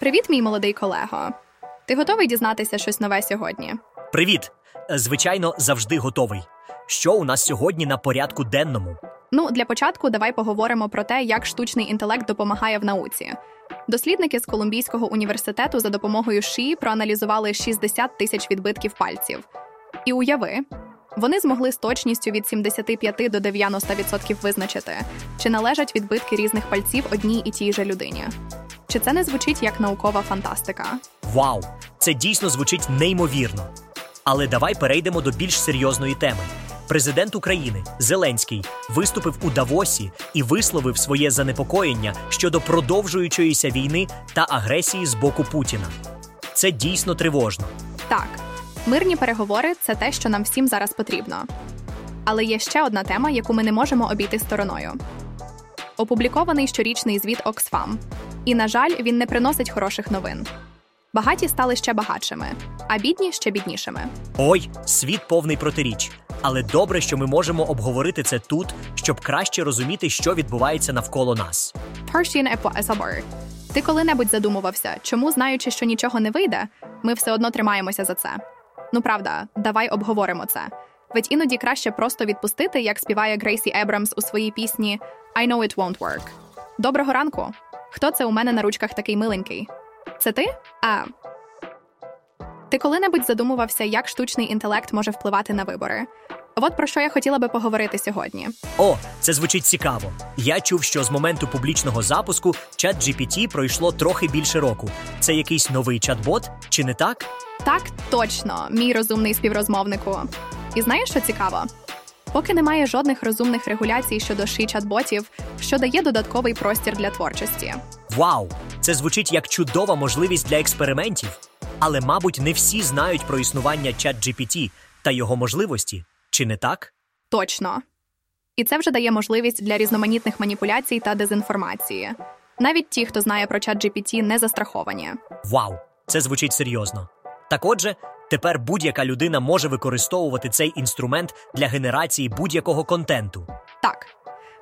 Привіт, мій молодий колего. Ти готовий дізнатися щось нове сьогодні? Привіт! Звичайно, завжди готовий. Що у нас сьогодні на порядку денному? Ну, для початку давай поговоримо про те, як штучний інтелект допомагає в науці. Дослідники з Колумбійського університету за допомогою ШІ проаналізували 60 тисяч відбитків пальців. І уяви, вони змогли з точністю від 75 до 90% визначити, чи належать відбитки різних пальців одній і тій же людині. Чи це не звучить як наукова фантастика? Вау! Це дійсно звучить неймовірно. Але давай перейдемо до більш серйозної теми. Президент України Зеленський виступив у Давосі і висловив своє занепокоєння щодо продовжуючоїся війни та агресії з боку Путіна. Це дійсно тривожно. Так, мирні переговори це те, що нам всім зараз потрібно. Але є ще одна тема, яку ми не можемо обійти стороною. Опублікований щорічний звіт Оксфам. І, на жаль, він не приносить хороших новин. Багаті стали ще багатшими, а бідні ще біднішими. Ой, світ повний протиріч. Але добре, що ми можемо обговорити це тут, щоб краще розуміти, що відбувається навколо нас. Ти коли-небудь задумувався, чому, знаючи, що нічого не вийде, ми все одно тримаємося за це. Ну правда, давай обговоримо це. Ведь іноді краще просто відпустити, як співає Грейсі Ебрамс у своїй пісні I know it won't work. Доброго ранку. Хто це у мене на ручках такий миленький? Це ти? А. Ти коли-небудь задумувався, як штучний інтелект може впливати на вибори? От про що я хотіла би поговорити сьогодні. О, це звучить цікаво. Я чув, що з моменту публічного запуску чат GPT пройшло трохи більше року. Це якийсь новий чат-бот, чи не так? Так, точно, мій розумний співрозмовнику. І знаєш, що цікаво? Поки немає жодних розумних регуляцій щодо ши чат-ботів, що дає додатковий простір для творчості. Вау! Це звучить як чудова можливість для експериментів. Але, мабуть, не всі знають про існування чат GPT та його можливості, чи не так? Точно. І це вже дає можливість для різноманітних маніпуляцій та дезінформації. Навіть ті, хто знає про чат GPT, не застраховані. Вау! Це звучить серйозно. Так отже, тепер будь-яка людина може використовувати цей інструмент для генерації будь-якого контенту. Так,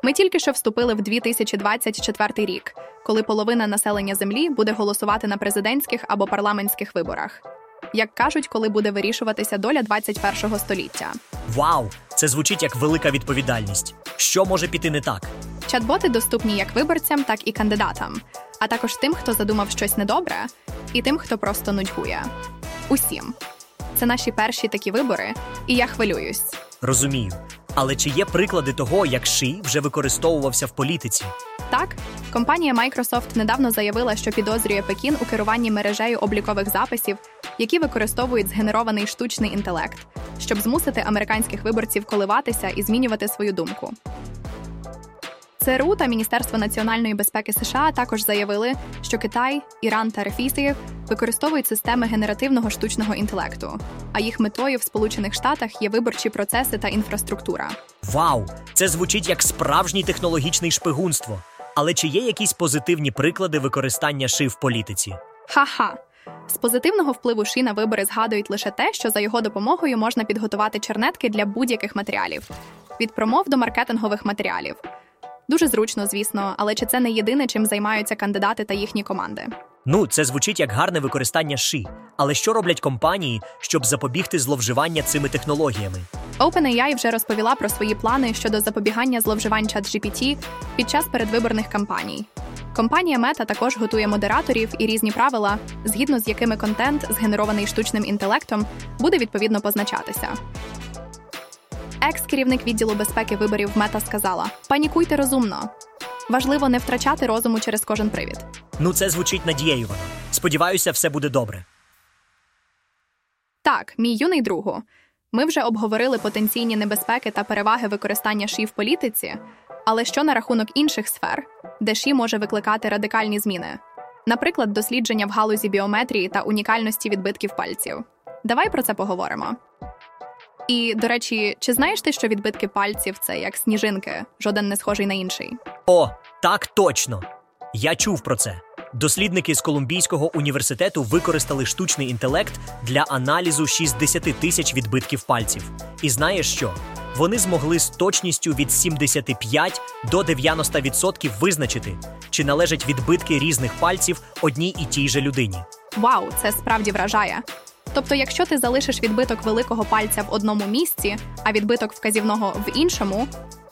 ми тільки що вступили в 2024 рік, коли половина населення Землі буде голосувати на президентських або парламентських виборах. Як кажуть, коли буде вирішуватися доля 21 століття. Вау! Це звучить як велика відповідальність. Що може піти не так? Чат-боти доступні як виборцям, так і кандидатам, а також тим, хто задумав щось недобре, і тим, хто просто нудьгує. Усім. Це наші перші такі вибори, і я хвилююсь. Розумію. Але чи є приклади того, як ши вже використовувався в політиці? Так, компанія Microsoft недавно заявила, що підозрює Пекін у керуванні мережею облікових записів, які використовують згенерований штучний інтелект, щоб змусити американських виборців коливатися і змінювати свою думку. ЦРУ та Міністерство національної безпеки США також заявили, що Китай, Іран та Рефісії використовують системи генеративного штучного інтелекту, а їх метою в Сполучених Штатах є виборчі процеси та інфраструктура. Вау! Це звучить як справжнє технологічне шпигунство. Але чи є якісь позитивні приклади використання ши в політиці? Ха-ха! З позитивного впливу ШІ на вибори згадують лише те, що за його допомогою можна підготувати чернетки для будь-яких матеріалів від промов до маркетингових матеріалів. Дуже зручно, звісно, але чи це не єдине, чим займаються кандидати та їхні команди? Ну, це звучить як гарне використання ши. Але що роблять компанії, щоб запобігти зловживання цими технологіями? OpenAI вже розповіла про свої плани щодо запобігання зловживань ChatGPT під час передвиборних кампаній. Компанія Meta також готує модераторів і різні правила, згідно з якими контент, згенерований штучним інтелектом, буде відповідно позначатися. Екс-керівник відділу безпеки виборів Мета сказала: панікуйте розумно. Важливо не втрачати розуму через кожен привід. Ну, це звучить надієвано. Сподіваюся, все буде добре. Так, мій юний другу. Ми вже обговорили потенційні небезпеки та переваги використання ШІ в політиці, але що на рахунок інших сфер, де ШІ може викликати радикальні зміни, наприклад, дослідження в галузі біометрії та унікальності відбитків пальців. Давай про це поговоримо. І, до речі, чи знаєш ти, що відбитки пальців це як сніжинки, жоден не схожий на інший? О, так точно. Я чув про це. Дослідники з Колумбійського університету використали штучний інтелект для аналізу 60 тисяч відбитків пальців. І знаєш що? Вони змогли з точністю від 75 до 90% визначити, чи належать відбитки різних пальців одній і тій же людині. Вау, це справді вражає. Тобто, якщо ти залишиш відбиток великого пальця в одному місці, а відбиток вказівного в іншому,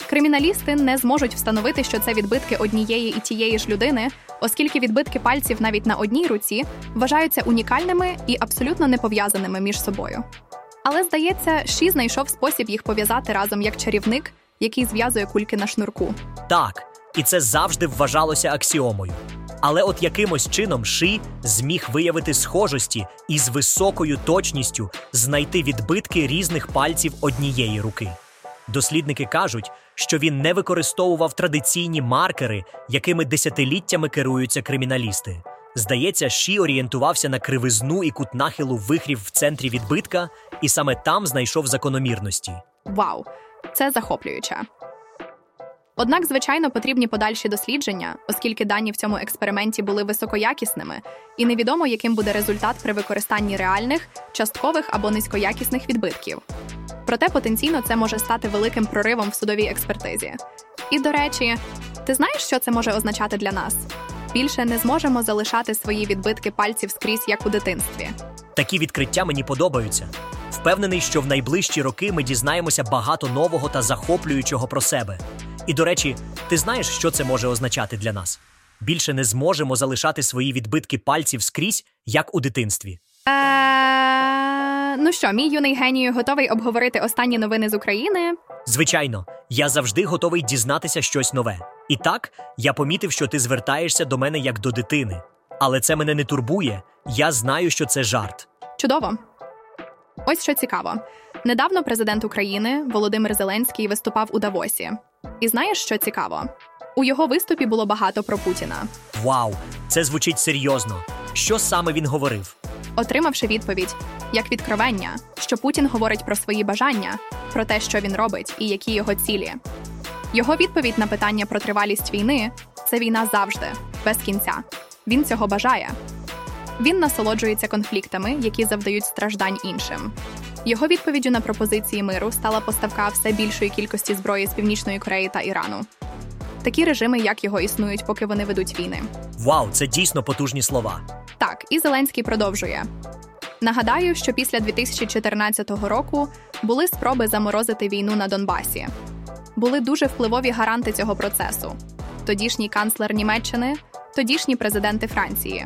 криміналісти не зможуть встановити, що це відбитки однієї і тієї ж людини, оскільки відбитки пальців навіть на одній руці вважаються унікальними і абсолютно не пов'язаними між собою. Але здається, Ші знайшов спосіб їх пов'язати разом як чарівник, який зв'язує кульки на шнурку. Так, і це завжди вважалося аксіомою. Але от якимось чином Ши зміг виявити схожості і з високою точністю знайти відбитки різних пальців однієї руки. Дослідники кажуть, що він не використовував традиційні маркери, якими десятиліттями керуються криміналісти. Здається, Ші орієнтувався на кривизну і кут нахилу вихрів в центрі відбитка, і саме там знайшов закономірності. Вау, це захоплююче. Однак, звичайно, потрібні подальші дослідження, оскільки дані в цьому експерименті були високоякісними, і невідомо, яким буде результат при використанні реальних, часткових або низькоякісних відбитків. Проте потенційно це може стати великим проривом в судовій експертизі. І до речі, ти знаєш, що це може означати для нас? Більше не зможемо залишати свої відбитки пальців скрізь, як у дитинстві. Такі відкриття мені подобаються. Впевнений, що в найближчі роки ми дізнаємося багато нового та захоплюючого про себе. І до речі, ти знаєш, що це може означати для нас? Більше не зможемо залишати свої відбитки пальців скрізь, як у дитинстві. Е, Ну що, мій юний генію готовий обговорити останні новини з України? Звичайно, я завжди готовий дізнатися щось нове. І так, я помітив, що ти звертаєшся до мене як до дитини. Але це мене не турбує. Я знаю, що це жарт. Чудово. Ось що цікаво. Недавно президент України Володимир Зеленський виступав у Давосі. І знаєш, що цікаво? У його виступі було багато про Путіна. Вау, це звучить серйозно. Що саме він говорив? Отримавши відповідь як відкровення, що Путін говорить про свої бажання, про те, що він робить, і які його цілі. Його відповідь на питання про тривалість війни це війна завжди, без кінця. Він цього бажає. Він насолоджується конфліктами, які завдають страждань іншим. Його відповіддю на пропозиції миру стала поставка все більшої кількості зброї з Північної Кореї та Ірану. Такі режими, як його існують, поки вони ведуть війни. Вау, це дійсно потужні слова. Так, і Зеленський продовжує. Нагадаю, що після 2014 року були спроби заморозити війну на Донбасі. Були дуже впливові гаранти цього процесу: тодішній канцлер Німеччини, тодішні президенти Франції.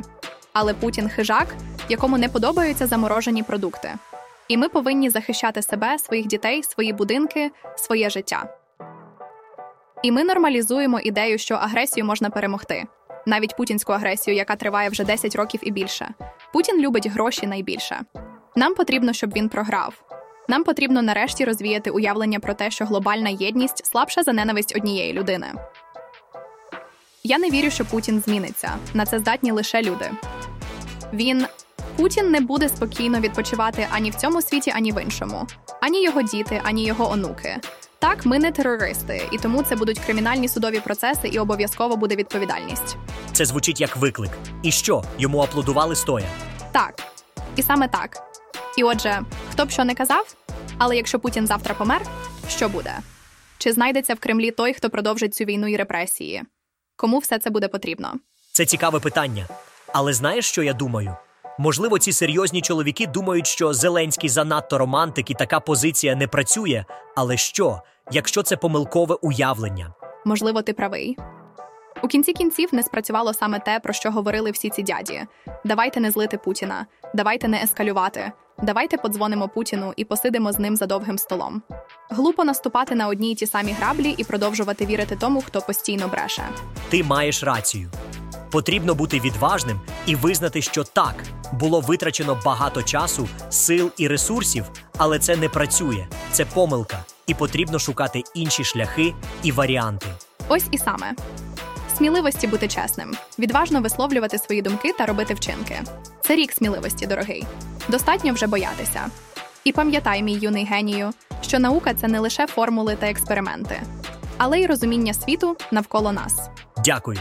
Але Путін хижак, якому не подобаються заморожені продукти. І ми повинні захищати себе, своїх дітей, свої будинки, своє життя. І ми нормалізуємо ідею, що агресію можна перемогти, навіть путінську агресію, яка триває вже 10 років і більше. Путін любить гроші найбільше. Нам потрібно, щоб він програв. Нам потрібно нарешті розвіяти уявлення про те, що глобальна єдність слабша за ненависть однієї людини. Я не вірю, що Путін зміниться. На це здатні лише люди. Він Путін не буде спокійно відпочивати ані в цьому світі, ані в іншому, ані його діти, ані його онуки. Так, ми не терористи, і тому це будуть кримінальні судові процеси, і обов'язково буде відповідальність. Це звучить як виклик. І що? Йому аплодували стоя. Так, і саме так. І отже, хто б що не казав, але якщо Путін завтра помер, що буде? Чи знайдеться в Кремлі той, хто продовжить цю війну і репресії? Кому все це буде потрібно? Це цікаве питання. Але знаєш, що я думаю? Можливо, ці серйозні чоловіки думають, що Зеленський занадто романтик і така позиція не працює. Але що, якщо це помилкове уявлення? Можливо, ти правий. У кінці кінців не спрацювало саме те, про що говорили всі ці дяді. Давайте не злити Путіна, давайте не ескалювати, давайте подзвонимо Путіну і посидимо з ним за довгим столом. Глупо наступати на одні й ті самі граблі і продовжувати вірити тому, хто постійно бреше. Ти маєш рацію. Потрібно бути відважним і визнати, що так було витрачено багато часу, сил і ресурсів, але це не працює, це помилка, і потрібно шукати інші шляхи і варіанти. Ось і саме сміливості бути чесним, відважно висловлювати свої думки та робити вчинки. Це рік сміливості, дорогий. Достатньо вже боятися. І пам'ятай, мій юний генію, що наука це не лише формули та експерименти, але й розуміння світу навколо нас. Дякую.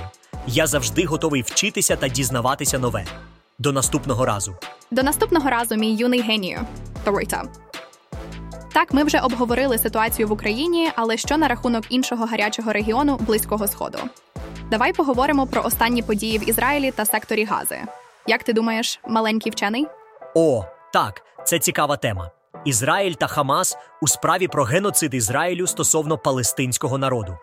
Я завжди готовий вчитися та дізнаватися нове. До наступного разу. До наступного разу, мій юний генію. Торита. Так, ми вже обговорили ситуацію в Україні, але що на рахунок іншого гарячого регіону Близького Сходу? Давай поговоримо про останні події в Ізраїлі та секторі Гази. Як ти думаєш, маленький вчений? О, так, це цікава тема. Ізраїль та Хамас у справі про геноцид Ізраїлю стосовно палестинського народу.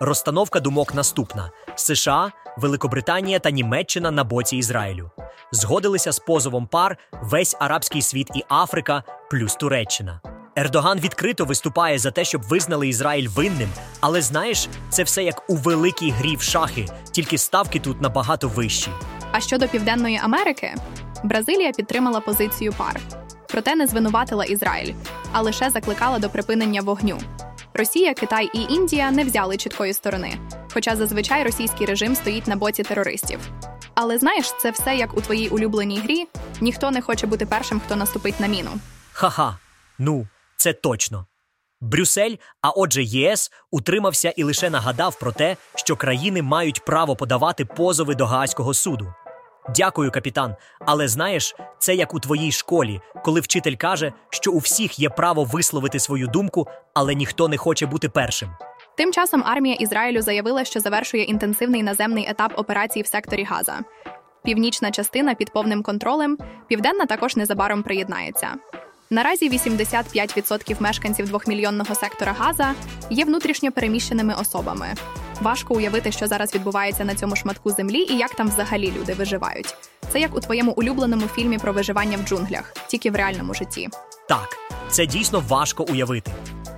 Розстановка думок наступна: США, Великобританія та Німеччина на боці Ізраїлю згодилися з позовом пар весь арабський світ і Африка, плюс Туреччина. Ердоган відкрито виступає за те, щоб визнали Ізраїль винним, але знаєш, це все як у великій грі в шахи, тільки ставки тут набагато вищі. А щодо Південної Америки, Бразилія підтримала позицію пар, проте не звинуватила Ізраїль, а лише закликала до припинення вогню. Росія, Китай і Індія не взяли чіткої сторони, хоча зазвичай російський режим стоїть на боці терористів. Але знаєш, це все як у твоїй улюбленій грі. Ніхто не хоче бути першим, хто наступить на міну. Ха-ха, ну, це точно. Брюссель, а отже, ЄС, утримався і лише нагадав про те, що країни мають право подавати позови до Гаазького суду. Дякую, капітан. Але знаєш, це як у твоїй школі, коли вчитель каже, що у всіх є право висловити свою думку, але ніхто не хоче бути першим. Тим часом армія Ізраїлю заявила, що завершує інтенсивний наземний етап операції в секторі Газа. Північна частина під повним контролем, південна також незабаром приєднається. Наразі 85% мешканців двохмільйонного сектора Газа є внутрішньо переміщеними особами. Важко уявити, що зараз відбувається на цьому шматку землі і як там взагалі люди виживають. Це як у твоєму улюбленому фільмі про виживання в джунглях, тільки в реальному житті. Так, це дійсно важко уявити.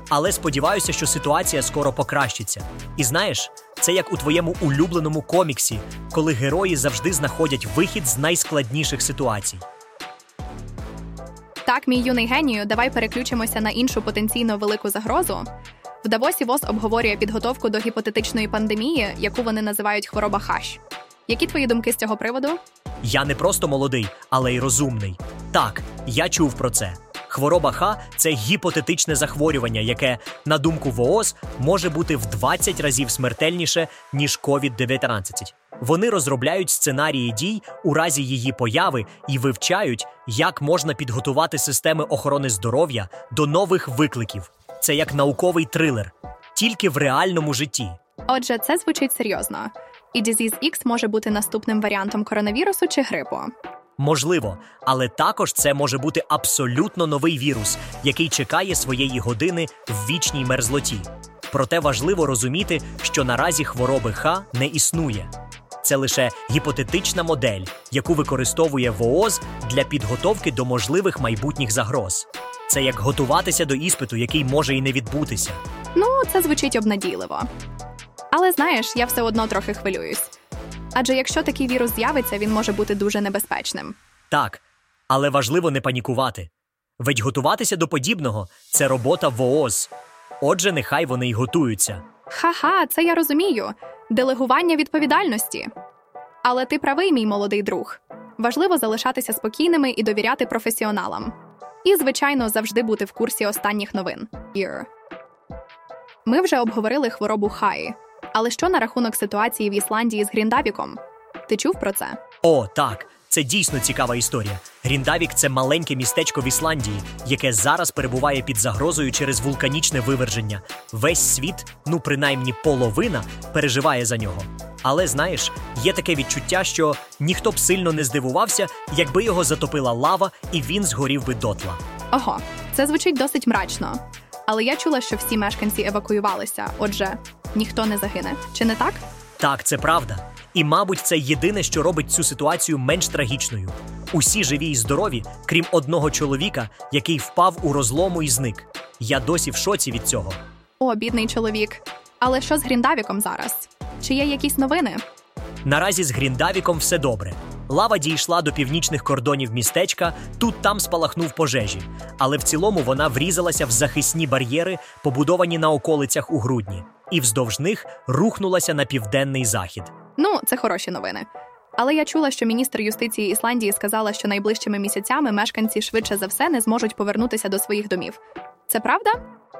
Але сподіваюся, що ситуація скоро покращиться. І знаєш, це як у твоєму улюбленому коміксі, коли герої завжди знаходять вихід з найскладніших ситуацій. Так, мій юний генію, давай переключимося на іншу потенційно велику загрозу. В Давосі ВОЗ обговорює підготовку до гіпотетичної пандемії, яку вони називають хвороба хаш. Які твої думки з цього приводу? Я не просто молодий, але й розумний. Так, я чув про це. Хвороба Х це гіпотетичне захворювання, яке, на думку ВООЗ, може бути в 20 разів смертельніше, ніж COVID-19. Вони розробляють сценарії дій у разі її появи і вивчають, як можна підготувати системи охорони здоров'я до нових викликів. Це як науковий трилер, тільки в реальному житті. Отже, це звучить серйозно. І Disease X може бути наступним варіантом коронавірусу чи грипу. Можливо, але також це може бути абсолютно новий вірус, який чекає своєї години в вічній мерзлоті. Проте важливо розуміти, що наразі хвороби Х не існує. Це лише гіпотетична модель, яку використовує ВООЗ для підготовки до можливих майбутніх загроз. Це як готуватися до іспиту, який може і не відбутися. Ну, це звучить обнадійливо. Але знаєш, я все одно трохи хвилююсь. Адже якщо такий вірус з'явиться, він може бути дуже небезпечним. Так, але важливо не панікувати. Ведь готуватися до подібного це робота ВООЗ. Отже, нехай вони й готуються. Ха-ха, це я розумію. Делегування відповідальності. Але ти правий, мій молодий друг. Важливо залишатися спокійними і довіряти професіоналам. І, звичайно, завжди бути в курсі останніх новин. Ір. Ми вже обговорили хворобу Хаї. Але що на рахунок ситуації в Ісландії з Гріндавіком? Ти чув про це? О, так, це дійсно цікава історія. Гріндавік це маленьке містечко в Ісландії, яке зараз перебуває під загрозою через вулканічне виверження. Весь світ, ну принаймні половина, переживає за нього. Але знаєш, є таке відчуття, що ніхто б сильно не здивувався, якби його затопила лава і він згорів би дотла. Ого, це звучить досить мрачно. Але я чула, що всі мешканці евакуювалися. Отже, ніхто не загине. Чи не так? Так, це правда. І, мабуть, це єдине, що робить цю ситуацію менш трагічною. Усі живі і здорові, крім одного чоловіка, який впав у розлому і зник. Я досі в шоці від цього. О, бідний чоловік. Але що з Гріндавіком зараз? Чи є якісь новини? Наразі з Гріндавіком все добре. Лава дійшла до північних кордонів містечка, тут там спалахнув пожежі, але в цілому вона врізалася в захисні бар'єри, побудовані на околицях у грудні, і вздовж них рухнулася на південний захід. Ну, це хороші новини. Але я чула, що міністр юстиції Ісландії сказала, що найближчими місяцями мешканці швидше за все не зможуть повернутися до своїх домів. Це правда?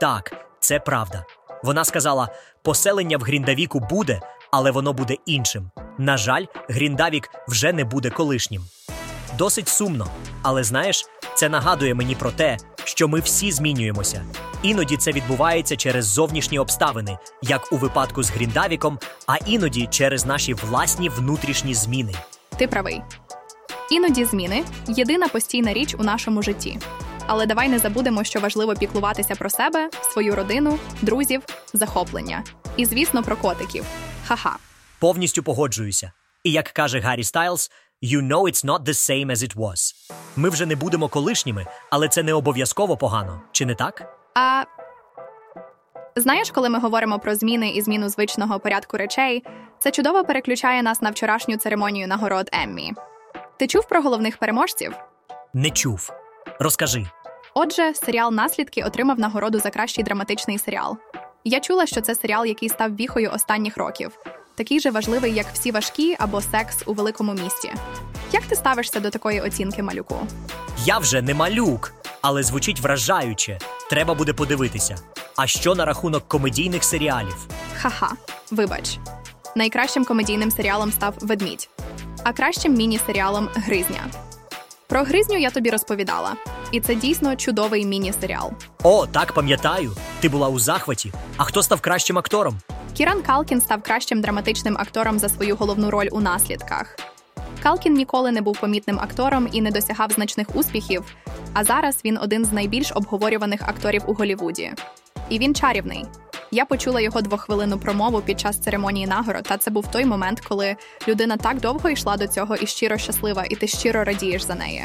Так, це правда. Вона сказала: поселення в Гріндавіку буде, але воно буде іншим. На жаль, Гріндавік вже не буде колишнім. Досить сумно, але знаєш, це нагадує мені про те, що ми всі змінюємося. Іноді це відбувається через зовнішні обставини, як у випадку з Гріндавіком, а іноді через наші власні внутрішні зміни. Ти правий. Іноді зміни єдина постійна річ у нашому житті. Але давай не забудемо, що важливо піклуватися про себе, свою родину, друзів, захоплення. І, звісно, про котиків. Ха-ха. Повністю погоджуюся. І як каже Гаррі Стайлз, you know it's not the same as it was. Ми вже не будемо колишніми, але це не обов'язково погано, чи не так? А знаєш, коли ми говоримо про зміни і зміну звичного порядку речей, це чудово переключає нас на вчорашню церемонію нагород Еммі. Ти чув про головних переможців? Не чув. Розкажи. Отже, серіал Наслідки отримав нагороду за кращий драматичний серіал. Я чула, що це серіал, який став віхою останніх років, такий же важливий, як всі важкі або секс у великому місті. Як ти ставишся до такої оцінки малюку? Я вже не малюк, але звучить вражаюче. Треба буде подивитися. А що на рахунок комедійних серіалів? Ха-ха, вибач. Найкращим комедійним серіалом став Ведмідь, а кращим міні-серіалом Гризня. Про Гризню я тобі розповідала, і це дійсно чудовий міні-серіал. О, так пам'ятаю. Ти була у захваті. А хто став кращим актором? Кіран Калкін став кращим драматичним актором за свою головну роль у наслідках. Калкін ніколи не був помітним актором і не досягав значних успіхів, а зараз він один з найбільш обговорюваних акторів у Голівуді. І він чарівний. Я почула його двохвилинну промову під час церемонії нагород, та це був той момент, коли людина так довго йшла до цього і щиро щаслива, і ти щиро радієш за неї.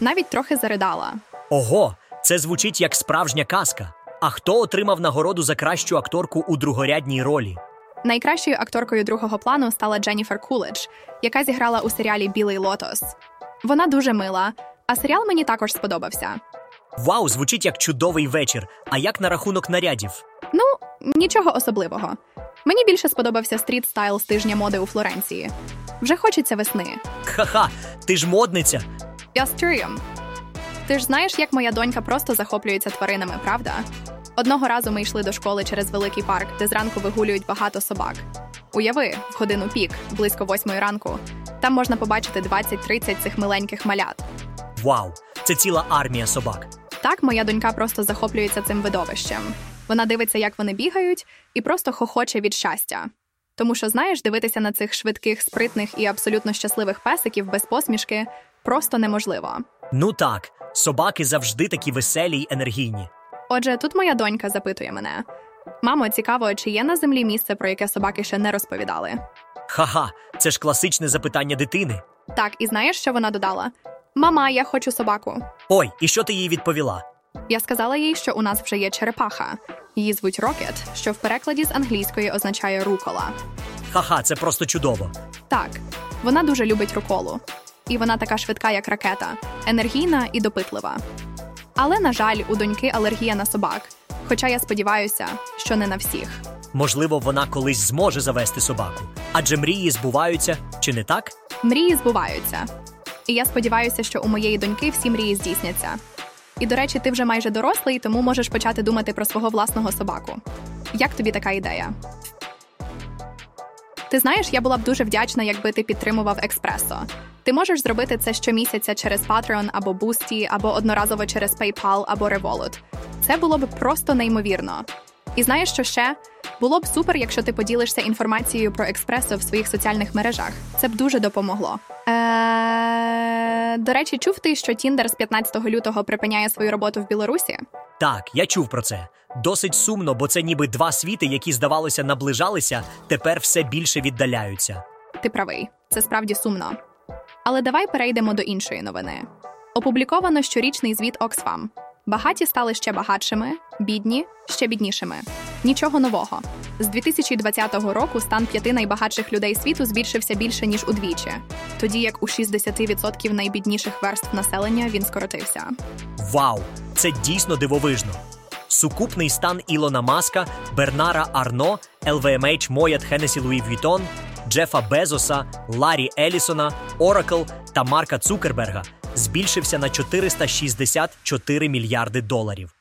Навіть трохи заридала. Ого, це звучить як справжня казка. А хто отримав нагороду за кращу акторку у другорядній ролі? Найкращою акторкою другого плану стала Дженніфер Куледж, яка зіграла у серіалі Білий Лотос. Вона дуже мила, а серіал мені також сподобався. Вау, звучить як чудовий вечір. А як на рахунок нарядів? Ну, нічого особливого. Мені більше сподобався стріт стайл з тижня моди у Флоренції. Вже хочеться весни. Ха-ха, ти ж модниця. Я стрюєм. Ти ж знаєш, як моя донька просто захоплюється тваринами, правда? Одного разу ми йшли до школи через великий парк, де зранку вигулюють багато собак. Уяви, в годину пік, близько восьмої ранку. Там можна побачити 20-30 цих миленьких малят. Вау, це ціла армія собак. Так, моя донька просто захоплюється цим видовищем. Вона дивиться, як вони бігають, і просто хохоче від щастя. Тому що, знаєш, дивитися на цих швидких, спритних і абсолютно щасливих песиків без посмішки просто неможливо. Ну так, собаки завжди такі веселі й енергійні. Отже, тут моя донька запитує мене: мамо, цікаво, чи є на землі місце, про яке собаки ще не розповідали? Ха-ха, це ж класичне запитання дитини. Так, і знаєш, що вона додала? Мама, я хочу собаку. Ой, і що ти їй відповіла? Я сказала їй, що у нас вже є черепаха. Її звуть Рокет, що в перекладі з англійської означає рукола. Ха-ха, це просто чудово. Так, вона дуже любить руколу. І вона така швидка, як ракета, енергійна і допитлива. Але, на жаль, у доньки алергія на собак. Хоча я сподіваюся, що не на всіх. Можливо, вона колись зможе завести собаку. Адже мрії збуваються, чи не так? Мрії збуваються. І я сподіваюся, що у моєї доньки всі мрії здійсняться. І, до речі, ти вже майже дорослий, тому можеш почати думати про свого власного собаку. Як тобі така ідея? Ти знаєш, я була б дуже вдячна, якби ти підтримував експресо. Ти можеш зробити це щомісяця через Patreon або Boosty, або одноразово через PayPal або Revolut. Це було б просто неймовірно. І знаєш, що ще? Було б супер, якщо ти поділишся інформацією про експресо в своїх соціальних мережах. Це б дуже допомогло. Е... До речі, чув ти, що Тіндер з 15 лютого припиняє свою роботу в Білорусі? Так, я чув про це. Досить сумно, бо це ніби два світи, які, здавалося, наближалися, тепер все більше віддаляються. Ти правий, це справді сумно. Але давай перейдемо до іншої новини. Опубліковано щорічний звіт Оксфам. Багаті стали ще багатшими, бідні ще біднішими. Нічого нового. З 2020 року стан п'яти найбагатших людей світу збільшився більше ніж удвічі, тоді як у 60% найбідніших верств населення він скоротився. Вау! Це дійсно дивовижно. Сукупний стан Ілона Маска, Бернара Арно, LVMH Moët Hennessy Louis Vuitton, Джефа Безоса, Ларі Елісона, Оракл та Марка Цукерберга збільшився на 464 мільярди доларів.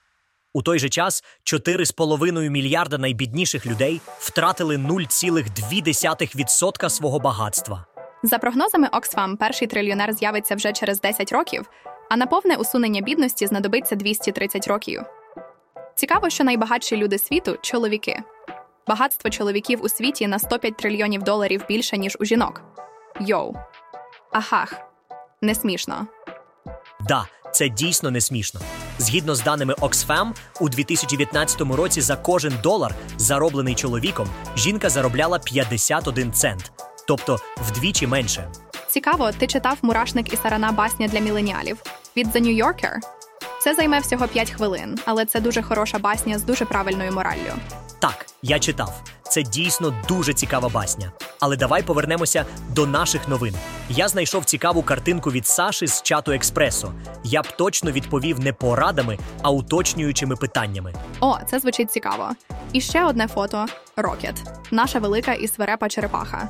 У той же час 4,5 мільярда найбідніших людей втратили 0,2% свого багатства. За прогнозами Оксфам, перший трильйонер з'явиться вже через 10 років, а на повне усунення бідності знадобиться 230 років. Цікаво, що найбагатші люди світу чоловіки. Багатство чоловіків у світі на 105 трильйонів доларів більше, ніж у жінок. Йоу. Ахах. Не смішно. Да, це дійсно не смішно. Згідно з даними Oxfam, у 2019 році за кожен долар, зароблений чоловіком, жінка заробляла 51 цент, тобто вдвічі менше. Цікаво, ти читав мурашник і сарана басня для міленіалів від The New Yorker? Це займе всього 5 хвилин, але це дуже хороша басня з дуже правильною мораллю. Так, я читав. Це дійсно дуже цікава басня. Але давай повернемося до наших новин. Я знайшов цікаву картинку від Саші з чату Експресо. Я б точно відповів не порадами, а уточнюючими питаннями. О, це звучить цікаво. І ще одне фото Рокет, наша велика і свирепа черепаха.